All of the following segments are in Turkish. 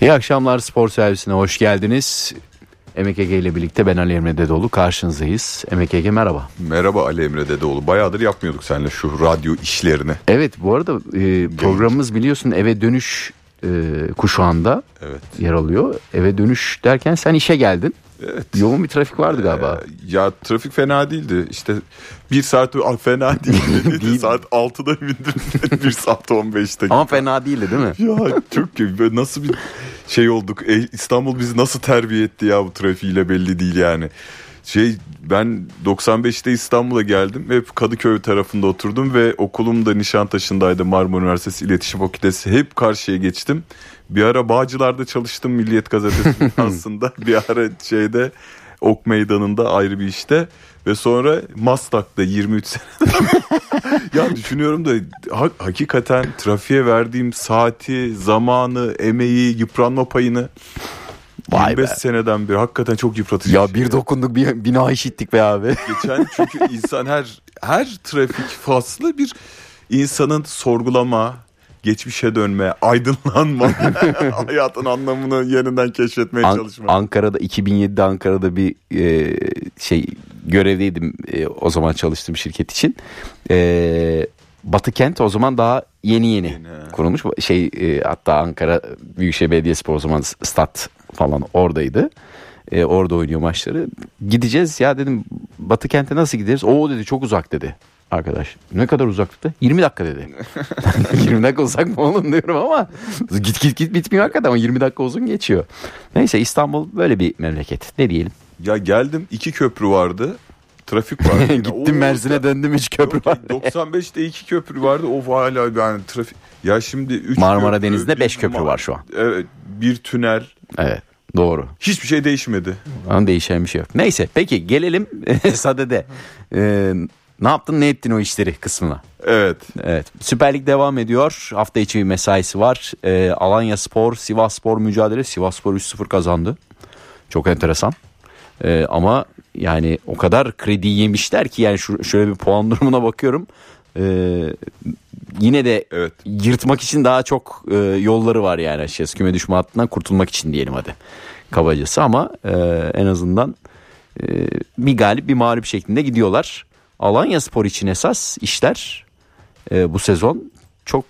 İyi akşamlar spor servisine hoş geldiniz. Emek Ege ile birlikte ben Ali Emre Dedoğlu karşınızdayız. Emek Ege merhaba. Merhaba Ali Emre Dedeoğlu. Bayağıdır yapmıyorduk seninle şu radyo işlerini. Evet bu arada e, programımız biliyorsun eve dönüş e, kuşağında Evet. yer alıyor. Eve dönüş derken sen işe geldin. Evet. Yoğun bir trafik vardı galiba. Ee, ya trafik fena değildi. İşte bir saat ah, fena değildi. Değil. saat 6'da bindim. bir saat 15 dakika. Ama fena değildi değil mi? Ya çok kötü. Nasıl bir şey olduk. E, İstanbul bizi nasıl terbiye etti ya bu trafiğiyle belli değil yani. Şey ben 95'te İstanbul'a geldim. Hep Kadıköy tarafında oturdum ve okulum da Nişantaşı'ndaydı. Marmara Üniversitesi İletişim Fakültesi. Hep karşıya geçtim. Bir ara Bağcılar'da çalıştım Milliyet Gazetesi aslında. Bir ara şeyde Ok Meydanı'nda ayrı bir işte. Ve sonra Maslak'ta 23 sene. ya düşünüyorum da ha- hakikaten trafiğe verdiğim saati, zamanı, emeği, yıpranma payını Vay 25 be. seneden beri hakikaten çok yıpratıcı. Ya bir dokunduk bir bina işittik be abi. Geçen çünkü insan her her trafik faslı bir insanın sorgulama, geçmişe dönme, aydınlanma, hayatın anlamını yeniden keşfetmeye An- çalışma. Ankara'da 2007'de Ankara'da bir e, şey görevdeydim e, o zaman çalıştığım şirket için. E, Batı kent o zaman daha yeni yeni, Yeni, kurulmuş. Şey e, hatta Ankara Büyükşehir Belediyespor o zaman stat falan oradaydı. E, orada oynuyor maçları. Gideceğiz ya dedim Batı kente nasıl gideriz? O dedi çok uzak dedi arkadaş. Ne kadar uzaklıkta? 20 dakika dedi. 20 dakika uzak mı oğlum diyorum ama git git git bitmiyor hakikaten ama 20 dakika uzun geçiyor. Neyse İstanbul böyle bir memleket. Ne diyelim? Ya geldim iki köprü vardı. Trafik vardı. Gittim Mersin'e döndüm hiç köprü var. 95'te iki köprü vardı. Of hala yani trafik. Ya şimdi üç Marmara köprü, Denizi'nde bir beş köprü ma- var şu an. Evet bir tünel. Evet doğru. Hiçbir şey değişmedi. Ama değişen bir şey yok. Neyse peki gelelim sadede. Ee, ne yaptın ne ettin o işleri kısmına. Evet. Evet Süper Lig devam ediyor. Hafta içi bir mesaisi var. Ee, Alanya Spor, Sivas Spor mücadele. Sivas Spor 3-0 kazandı. Çok enteresan. Ee, ama yani o kadar kredi yemişler ki yani şu, şöyle bir puan durumuna bakıyorum. Ee, yine de Evet. yırtmak için daha çok e, yolları var yani açıkçası. Küme düşme hattından kurtulmak için diyelim hadi. Kabacası ama e, en azından e, bir galip bir mağlup şeklinde gidiyorlar. Alanya Spor için esas işler e, bu sezon çok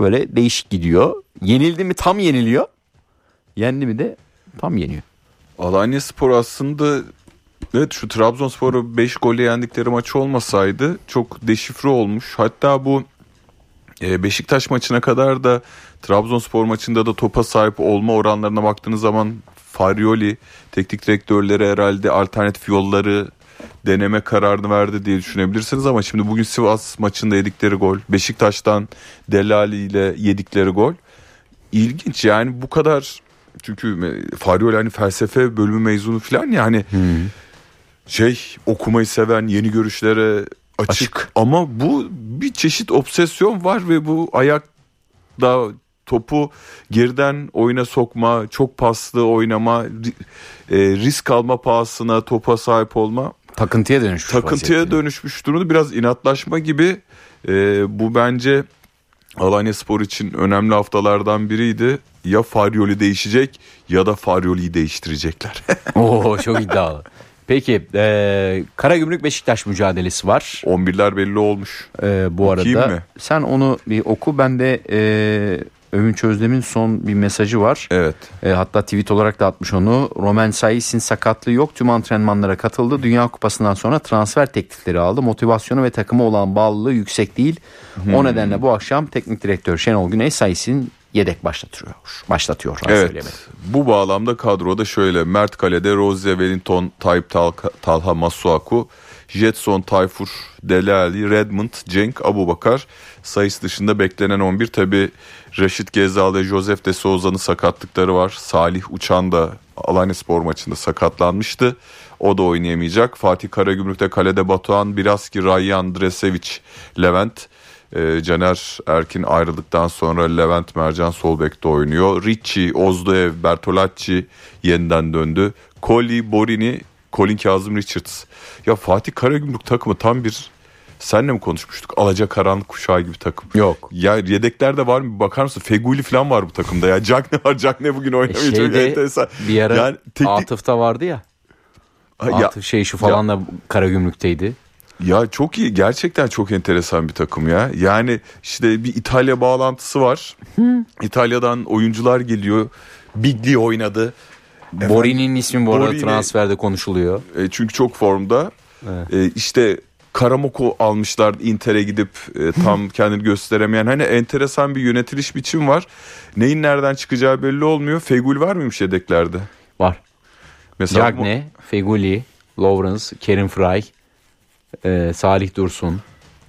böyle değişik gidiyor. Yenildi mi tam yeniliyor. Yendi mi de tam yeniyor. Alanya Spor aslında evet şu Trabzonspor'u 5 golle yendikleri maçı olmasaydı çok deşifre olmuş. Hatta bu e, Beşiktaş maçına kadar da Trabzonspor maçında da topa sahip olma oranlarına baktığınız zaman Farioli teknik direktörleri herhalde alternatif yolları deneme kararını verdi diye düşünebilirsiniz ama şimdi bugün Sivas maçında yedikleri gol, Beşiktaş'tan Delali ile yedikleri gol ilginç yani bu kadar çünkü me- Farioli hani felsefe bölümü mezunu falan yani şey okumayı seven yeni görüşlere açık. Açık. ama bu bir çeşit obsesyon var ve bu ayakta topu geriden oyuna sokma, çok paslı oynama, e, risk alma pahasına topa sahip olma Takıntıya dönüşmüş. takıntıya vaziyette. dönüşmüş durumda biraz inatlaşma gibi E, bu bence Alanya Spor için önemli haftalardan biriydi. Ya Farioli değişecek ya da Farioli'yi değiştirecekler. Oo çok iddialı. Peki e, Karagümrük Beşiktaş mücadelesi var. 11'ler belli olmuş. E, bu Okuyayım arada mı? sen onu bir oku. Ben de e, Övünç Özlem'in son bir mesajı var. Evet. E, hatta tweet olarak da atmış onu. Roman Sais'in sakatlığı yok. Tüm antrenmanlara katıldı. Dünya Kupası'ndan sonra transfer teklifleri aldı. Motivasyonu ve takıma olan bağlılığı yüksek değil. Hmm. O nedenle bu akşam teknik direktör Şenol Güney Sais'in yedek başlatıyor. Başlatıyor. Evet. söyleyemedim. Bu bağlamda kadroda şöyle Mert Kale'de Rozier, Wellington, Tayyip Talha, Talha Masuaku, Jetson, Tayfur, Dele Ali, Redmond, Cenk, Abubakar sayısı dışında beklenen 11. Tabi Raşit Gezal ve Joseph de Souza'nın sakatlıkları var. Salih Uçan da Alanya Spor maçında sakatlanmıştı. O da oynayamayacak. Fatih Karagümrük'te kalede Batuhan, Biraski, Rayyan, Dresevic, Levent. Ee, Caner Erkin ayrıldıktan sonra Levent Mercan sol bekte oynuyor. Ricci, Ozdoev, Bertolacci yeniden döndü. Koli, Borini, Colin Kazım Richards. Ya Fatih Karagümrük takımı tam bir Senle mi konuşmuştuk? Alaca karanlık kuşağı gibi takım. Yok. Ya yedeklerde var mı? Bakar mısın? Feguli falan var bu takımda ya. Cagne var. Cagne bugün E oynamıyor. Çok şeyde enteresan. bir ara Yani teknik- Atıf'ta vardı ya. Ha, ya, Atıf şey şu falan da Karagümrük'teydi. ya çok iyi. Gerçekten çok enteresan bir takım ya. Yani işte bir İtalya bağlantısı var. İtalya'dan oyuncular geliyor. Bigli oynadı. Bori'nin ismi bu arada Borini- transferde konuşuluyor. E, çünkü çok formda. Evet. E, işte Karamoko almışlar Inter'e gidip e, tam kendini gösteremeyen. Hani enteresan bir yönetiliş biçim var. Neyin nereden çıkacağı belli olmuyor. Fegül var mıymış yedeklerde? Var. Mesela bu- Cagne, Feguli, Lawrence, Kerim Fry, e, Salih Dursun,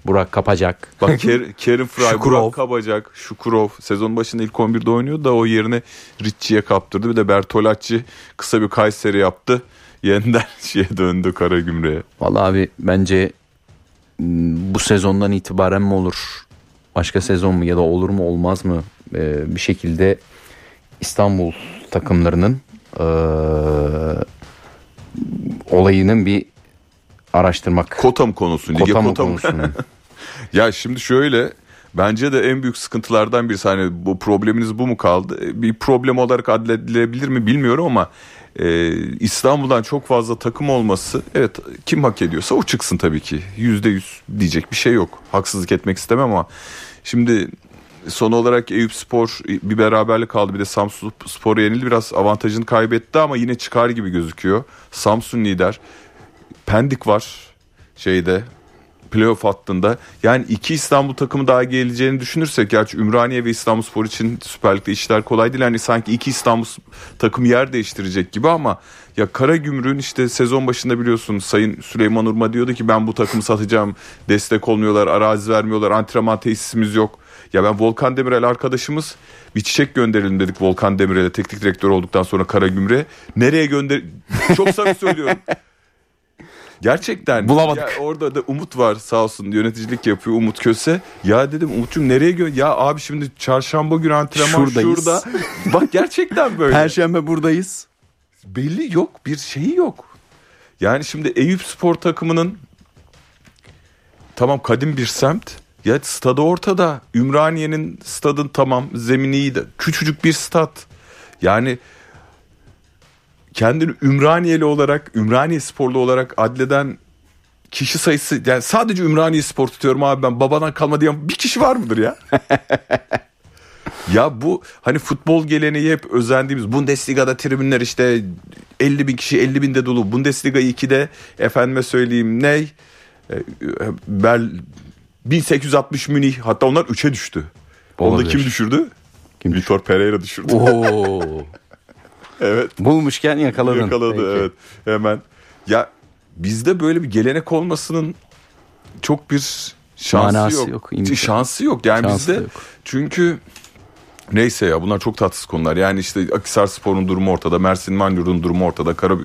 Burak Kapacak. Bak Ker- Kerim Fry, Şukurov. Burak Kabacak, Şukurov sezon başında ilk 11'de oynuyordu da o yerine Ricci'ye kaptırdı. Bir de Bertolacci kısa bir Kayseri yaptı. Yeniden şeye döndü Karagümrük'e. Vallahi abi bence m, bu sezondan itibaren mi olur? Başka sezon mu ya da olur mu olmaz mı? E, bir şekilde İstanbul takımlarının e, olayının bir araştırmak. Konusu. Kota mı kota mı? konusunu? Ya şimdi şöyle bence de en büyük sıkıntılardan birisi hani bu probleminiz bu mu kaldı? E, Bir problem olarak adledilebilir mi bilmiyorum ama e, İstanbul'dan çok fazla takım olması evet kim hak ediyorsa o çıksın tabii ki. Yüzde yüz diyecek bir şey yok. Haksızlık etmek istemem ama şimdi son olarak Eyüp Spor bir beraberlik kaldı. Bir de Samsun Spor yenildi. Biraz avantajını kaybetti ama yine çıkar gibi gözüküyor. Samsun lider. Pendik var şeyde playoff hattında. Yani iki İstanbul takımı daha geleceğini düşünürsek gerçi Ümraniye ve İstanbulspor için Süper Lig'de işler kolay değil. Hani sanki iki İstanbul takım yer değiştirecek gibi ama ya Karagümrük'ün işte sezon başında biliyorsun Sayın Süleyman Urma diyordu ki ben bu takımı satacağım. Destek olmuyorlar, arazi vermiyorlar, antrenman tesisimiz yok. Ya ben Volkan Demirel arkadaşımız bir çiçek gönderelim dedik Volkan Demirel'e teknik direktör olduktan sonra Karagümrük'e. Nereye gönder... Çok samimi söylüyorum. Gerçekten. Bulamadık. Ya orada da Umut var sağ olsun yöneticilik yapıyor Umut Köse. Ya dedim Umut'cum nereye gö Ya abi şimdi çarşamba günü antrenman Şuradayız. şurada. Bak gerçekten böyle. Perşembe buradayız. Belli yok bir şeyi yok. Yani şimdi Eyüp spor takımının tamam kadim bir semt. Ya stadı ortada. Ümraniye'nin stadın tamam zemini iyi de küçücük bir stat. Yani kendini Ümraniyeli olarak, Ümraniye sporlu olarak adleden kişi sayısı yani sadece Ümraniye spor tutuyorum abi ben babadan kalma diyen bir kişi var mıdır ya? ya bu hani futbol geleneği hep özendiğimiz Bundesliga'da tribünler işte 50 bin kişi 50 binde dolu. Bundesliga 2'de efendime söyleyeyim ney? E, Bel 1860 Münih hatta onlar 3'e düştü. Onu da Olabilir. kim düşürdü? Kim Vitor Pereira düşürdü. Oo. evet. Bulmuşken yakaladın. Yakaladı Peki. evet hemen. Ya bizde böyle bir gelenek olmasının çok bir şansı Manası yok. yok, imkanı. Şansı yok. Yani Şansı bizde yok. çünkü neyse ya bunlar çok tatsız konular. Yani işte Akisar Spor'un durumu ortada, Mersin Manyur'un durumu ortada. Kara...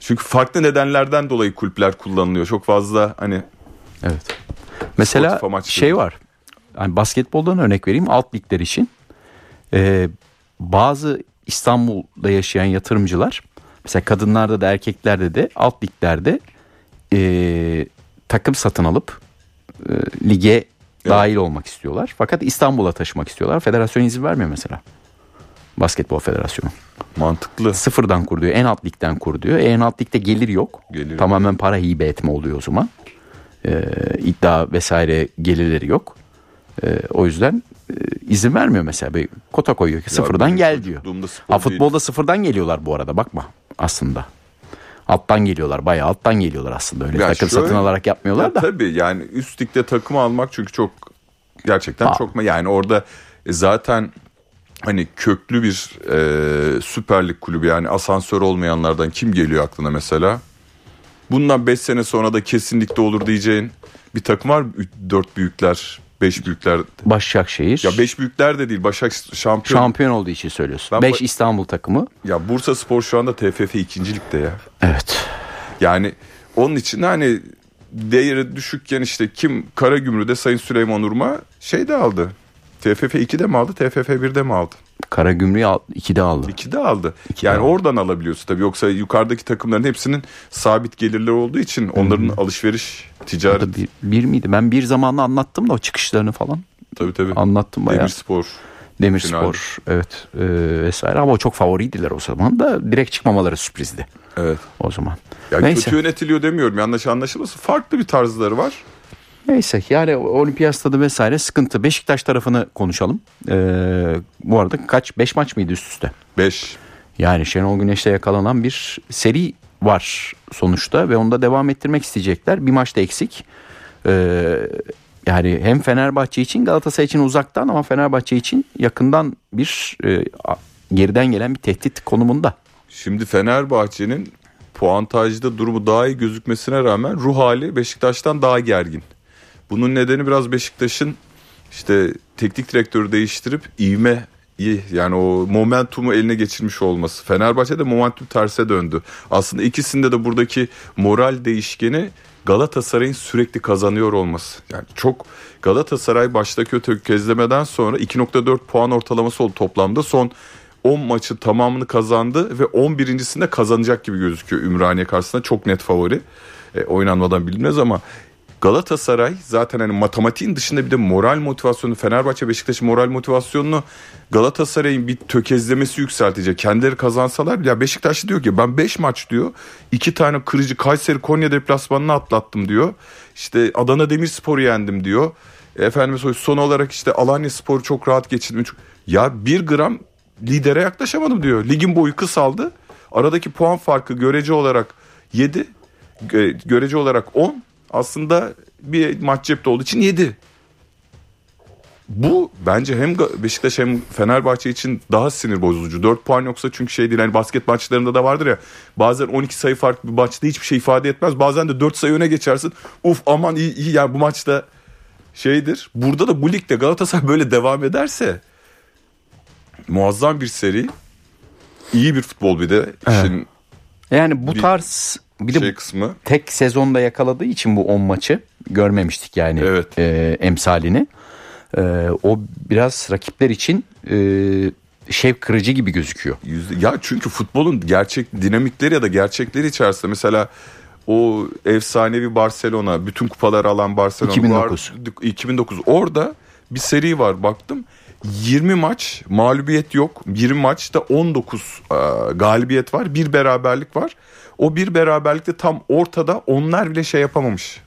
Çünkü farklı nedenlerden dolayı kulüpler kullanılıyor. Çok fazla hani Evet. Mesela şey var. Hani basketboldan örnek vereyim alt ligler için. Ee, bazı İstanbul'da yaşayan yatırımcılar mesela kadınlarda da erkeklerde de alt liglerde ee, takım satın alıp ee, lige dahil olmak istiyorlar. Fakat İstanbul'a taşımak istiyorlar. Federasyon izin vermiyor mesela. Basketbol Federasyonu. mantıklı. Sıfırdan kur diyor. En alt ligden kur diyor. E, en alt ligde gelir yok. Gelir Tamamen para hibe etme oluyor o zaman. Ee, iddia vesaire gelirleri yok. Ee, o yüzden e, izin vermiyor mesela. Bir kota koyuyor ki sıfırdan benim gel diyor. Ha değil. futbolda sıfırdan geliyorlar bu arada bakma aslında. Alttan geliyorlar bayağı alttan geliyorlar aslında öyle Ya takım şöyle- satın alarak yapmıyorlar Ya da. Tabii yani üst ligde takımı almak çünkü çok gerçekten Aa. çok yani orada e, zaten hani köklü bir e, Süper Lig kulübü yani asansör olmayanlardan kim geliyor aklına mesela? Bundan 5 sene sonra da kesinlikle olur diyeceğin bir takım var? 4 büyükler, 5 büyükler. Başakşehir Ya 5 büyükler de değil. Başak şampiyon. şampiyon olduğu için söylüyorsun. Ben 5 ba- İstanbul takımı. ya Bursa Spor şu anda TFF 2. ligde ya. Evet. Yani onun için hani değeri düşükken işte kim Karagümrük'de Sayın Süleyman Urma şey de aldı. TFF 2'de mi aldı TFF 1'de mi aldı? Karagümrük'ü al, ikide aldı. İkide aldı. İkide yani aldı. oradan alabiliyorsun tabii. Yoksa yukarıdaki takımların hepsinin sabit gelirleri olduğu için onların alışveriş, ticaret Orada bir, bir miydi? Ben bir zamanla anlattım da o çıkışlarını falan. tabii tabii. Anlattım bayağı. Demirspor. Demirspor evet e, vesaire ama o çok favoriydiler o zaman da direkt çıkmamaları sürprizdi Evet. o zaman. Ya Neyse. kötü yönetiliyor demiyorum. Yanlış anlaşılmasın. Farklı bir tarzları var. Neyse yani olimpiyat stadı vesaire sıkıntı. Beşiktaş tarafını konuşalım. Ee, bu arada kaç 5 maç mıydı üst üste? 5. Yani Şenol Güneş'te yakalanan bir seri var sonuçta ve onu da devam ettirmek isteyecekler. Bir maçta eksik. Ee, yani hem Fenerbahçe için Galatasaray için uzaktan ama Fenerbahçe için yakından bir e, geriden gelen bir tehdit konumunda. Şimdi Fenerbahçe'nin puantajda durumu daha iyi gözükmesine rağmen ruh hali Beşiktaş'tan daha gergin. Bunun nedeni biraz Beşiktaş'ın işte teknik direktörü değiştirip ivme yani o momentumu eline geçirmiş olması. Fenerbahçe'de momentum terse döndü. Aslında ikisinde de buradaki moral değişkeni Galatasaray'ın sürekli kazanıyor olması. Yani çok Galatasaray baştaki tökezlemeden sonra 2.4 puan ortalaması oldu toplamda. Son 10 maçı tamamını kazandı ve 11.sinde kazanacak gibi gözüküyor Ümraniye karşısında. Çok net favori. E, oynanmadan bilinmez ama Galatasaray zaten hani matematiğin dışında bir de moral motivasyonu Fenerbahçe Beşiktaş'ın moral motivasyonunu Galatasaray'ın bir tökezlemesi yükseltecek. Kendileri kazansalar ya Beşiktaş diyor ki ben 5 maç diyor. iki tane kırıcı Kayseri Konya deplasmanını atlattım diyor. İşte Adana Demirspor'u yendim diyor. Efendim son olarak işte Alanya Spor'u çok rahat geçirdim. Ya bir gram lidere yaklaşamadım diyor. Ligin boyu kısaldı. Aradaki puan farkı görece olarak 7, görece olarak 10. Aslında bir maç cepte olduğu için 7. Bu bence hem Beşiktaş hem Fenerbahçe için daha sinir bozucu. 4 puan yoksa çünkü şey değil. Hani basket maçlarında da vardır ya. Bazen 12 sayı fark bir maçta hiçbir şey ifade etmez. Bazen de 4 sayı öne geçersin. Uf aman iyi, iyi yani bu maçta şeydir. Burada da bu ligde Galatasaray böyle devam ederse muazzam bir seri. İyi bir futbol bir de. işin Yani bu Bir tarz bir de şey kısmı. tek sezonda yakaladığı için bu 10 maçı görmemiştik yani Evet. e, emsalini. E, o biraz rakipler için e, şev kırıcı gibi gözüküyor. Ya çünkü futbolun gerçek dinamikleri ya da gerçekleri içerisinde mesela o efsanevi Barcelona, bütün kupaları alan Barcelona 2009. Var, 2009 orada bir seri var baktım. 20 maç mağlubiyet yok. 20 maçta 19 e, galibiyet var. Bir beraberlik var. O bir beraberlikte tam ortada onlar bile şey yapamamış.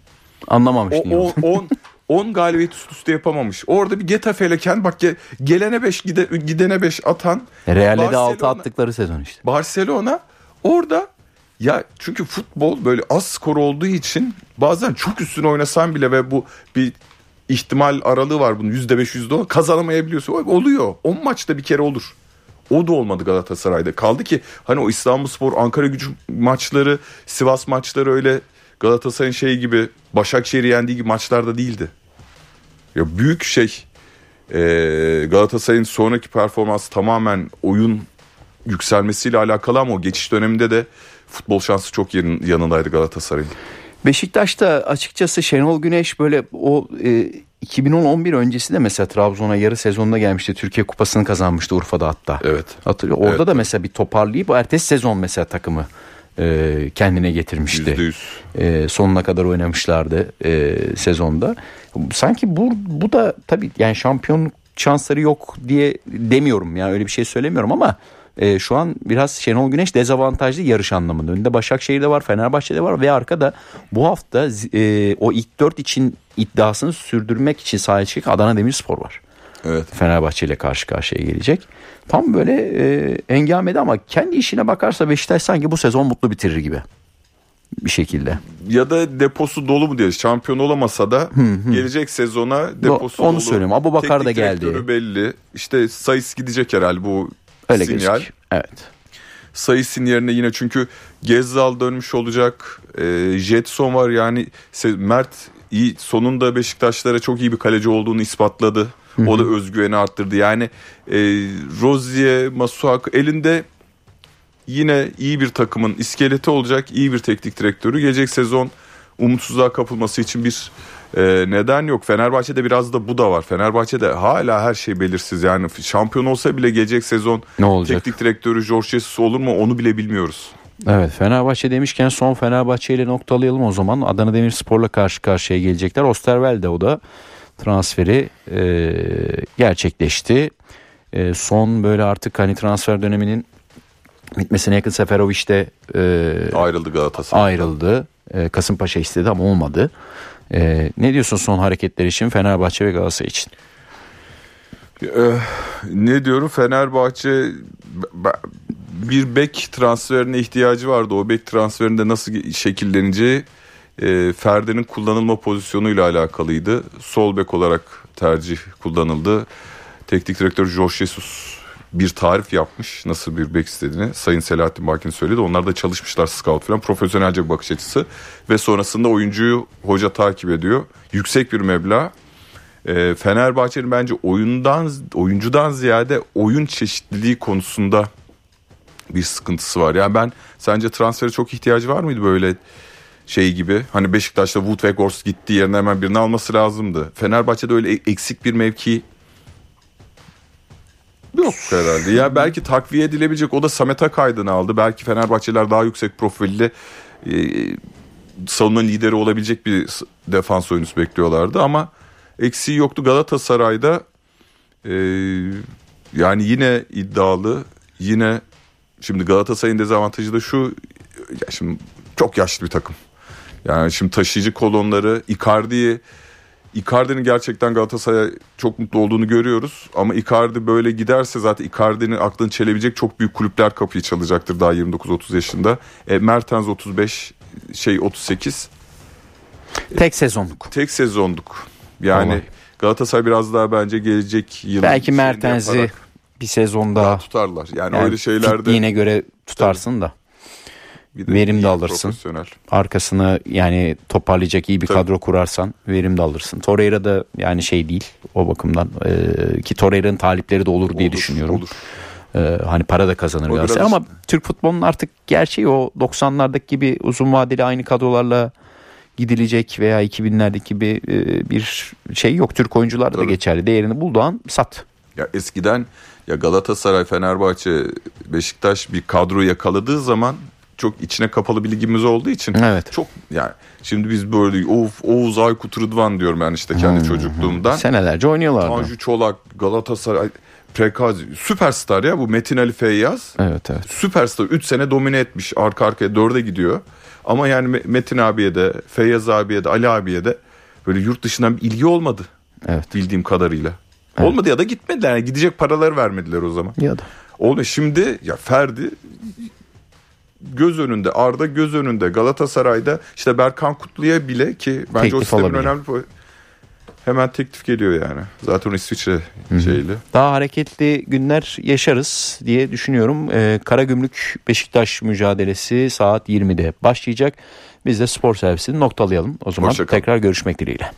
Anlamamış O niye? 10 10 galibiyet üst üste yapamamış. Orada bir Getafe ile Ken bak ge- gelene 5 gide, gidene 5 atan Real'e de 6 Barcelona- attıkları sezon işte. Barcelona orada ya çünkü futbol böyle az skor olduğu için bazen çok üstüne oynasan bile ve bu bir ihtimal aralığı var bunun yüzde beş yüzde on kazanamayabiliyorsun. O- Oluyor. 10 maçta bir kere olur. O da olmadı Galatasaray'da. Kaldı ki hani o İstanbulspor, Ankara gücü maçları, Sivas maçları öyle Galatasaray'ın şey gibi Başakşehir'i yendiği gibi maçlarda değildi. Ya büyük şey Galatasaray'ın sonraki performansı tamamen oyun yükselmesiyle alakalı ama o geçiş döneminde de futbol şansı çok yanındaydı Galatasaray'ın. Beşiktaş'ta açıkçası Şenol Güneş böyle o e, 2010-11 öncesi de mesela Trabzon'a yarı sezonda gelmişti. Türkiye Kupası'nı kazanmıştı Urfa'da hatta. Evet. Hatırlıyor. Orada Evet. da mesela bir toparlayıp ertesi sezon mesela takımı e, kendine getirmişti. Yüzde yüz. E, sonuna kadar oynamışlardı e, sezonda. Sanki bu bu da tabii yani şampiyonluk şansları yok diye demiyorum yani öyle bir şey söylemiyorum ama e, şu an biraz Şenol Güneş dezavantajlı yarış anlamında. Önünde Başakşehir'de var, Fenerbahçe'de var ve arkada bu hafta e, o ilk dört için iddiasını sürdürmek için sahaya çıkacak Adana Demirspor var. Evet. Fenerbahçe ile karşı karşıya gelecek. Tam böyle e, engamede ama kendi işine bakarsa Beşiktaş sanki bu sezon mutlu bitirir gibi. Bir şekilde. Ya da deposu dolu mu diye şampiyon olamasa da gelecek sezona deposu onu dolu. söylüyorum. Abubakar da Teknik geldi. belli. İşte Sayıs gidecek herhalde bu Öyle sinyal. gözüküyor. Evet. Sayısın yerine yine çünkü Gezzal dönmüş olacak. E, Jetson var yani Mert iyi sonunda Beşiktaşlara çok iyi bir kaleci olduğunu ispatladı. O da özgüveni arttırdı. Yani e, Rozier, Masuak elinde yine iyi bir takımın iskeleti olacak, iyi bir teknik direktörü. Gelecek sezon umutsuzluğa kapılması için bir Ee, neden yok? Fenerbahçe'de biraz da bu da var. Fenerbahçe'de hala her şey belirsiz. Yani şampiyon olsa bile gelecek sezon Ne olacak? teknik direktörü George Jesus olur mu onu bile bilmiyoruz. Evet Fenerbahçe demişken son Fenerbahçe ile noktalayalım o zaman. Adana Demirspor'la karşı karşıya gelecekler. Osterwelde o da transferi e, gerçekleşti. E, son böyle artık hani transfer döneminin bitmesine yakın Seferovic de e, Ayrıldı Galatasaray. ayrıldı. E, Kasımpaşa istedi ama olmadı. E, ne diyorsun son hareketler için Fenerbahçe ve Galatasaray için? Ee, ne diyorum Fenerbahçe bir bek transferine ihtiyacı vardı. O bek transferinde nasıl şekilleneceği e, Ferdi'nin kullanılma pozisyonuyla alakalıydı. Sol bek olarak tercih kullanıldı. Teknik direktör Jorge Jesus bir tarif yapmış nasıl bir bek istediğini. Sayın Selahattin Bakin söyledi. Onlar da çalışmışlar scout falan. Profesyonelce bir bakış açısı. Ve sonrasında oyuncuyu hoca takip ediyor. Yüksek bir meblağ. E, Fenerbahçe'nin bence oyundan oyuncudan ziyade oyun çeşitliliği konusunda bir sıkıntısı var. Yani ben sence transfere çok ihtiyacı var mıydı böyle şey gibi? Hani Beşiktaş'ta Wood ve Gors gitti yerine hemen birini alması lazımdı. Fenerbahçe'de öyle e- eksik bir mevki yok herhalde. Ya belki takviye edilebilecek o da Samet Akaydın'ı aldı. Belki Fenerbahçeler daha yüksek profilli e, savunma lideri olabilecek bir defans oyuncusu bekliyorlardı ama eksiği yoktu Galatasaray'da e, yani yine iddialı yine şimdi Galatasaray'ın dezavantajı da şu ya şimdi çok yaşlı bir takım. Yani şimdi taşıyıcı kolonları Icardi'yi Icardi'nin gerçekten Galatasaray'a çok mutlu olduğunu görüyoruz. Ama Icardi böyle giderse zaten Icardi'nin aklını çelebilecek çok büyük kulüpler kapıyı çalacaktır daha 29-30 yaşında. E, Mertens 35, şey 38. Tek sezonluk. Tek sezonluk. Yani Olay. Galatasaray biraz daha bence gelecek yıl Belki Mertens'i bir sezon daha tutarlar. Yani, yani öyle şeylerde gittiğine göre tutarsın da bir de verim de alırsın. Profesyonel. arkasını yani toparlayacak iyi bir Tabii. kadro kurarsan verim de alırsın. Torreira da yani şey değil o bakımdan Ee, ki Torreira'nın talipleri de olur diye Olur, düşünüyorum. olur. Ee, hani para da kazanır O Galatasaray ama Türk futbolunun artık gerçeği o 90'lardaki gibi uzun vadeli aynı kadrolarla gidilecek veya 2000'lerdeki gibi e, bir şey yok. Türk oyuncularda da geçerli. Değerini bulduğu an sat. Ya eskiden ya Galatasaray, Fenerbahçe, Beşiktaş bir kadro yakaladığı zaman çok içine kapalı bir ligimiz olduğu için Evet. çok yani şimdi biz böyle of Oğuz Aykut Rıdvan diyorum yani işte kendi çocukluğumdan. Senelerce oynuyorlardı. Tanju Çolak, Galatasaray, Prekazi süperstar ya bu Metin Ali Feyyaz. Evet evet. Süperstar 3 sene domine etmiş arka arkaya 4'e gidiyor. Ama yani Me- Metin abiye de Feyyaz abiye de Ali abiye de böyle yurt dışından bir ilgi olmadı Evet. bildiğim kadarıyla. Olmadı ya da gitmediler. Yani gidecek paraları vermediler o zaman. Ya da. Olmuyor. Şimdi ya Ferdi göz önünde, Arda göz önünde, Galatasaray'da işte Berkan Kutlu'ya bile ki bence o Teklif sistemin alabilir. önemli hemen teklif geliyor yani. Zaten o İsviçre şeyli. Daha hareketli günler yaşarız diye düşünüyorum. Ee, Karagümrük Beşiktaş mücadelesi saat 20'de başlayacak. Biz de spor servisini noktalayalım. O zaman Hoşça kalın. tekrar görüşmek dileğiyle.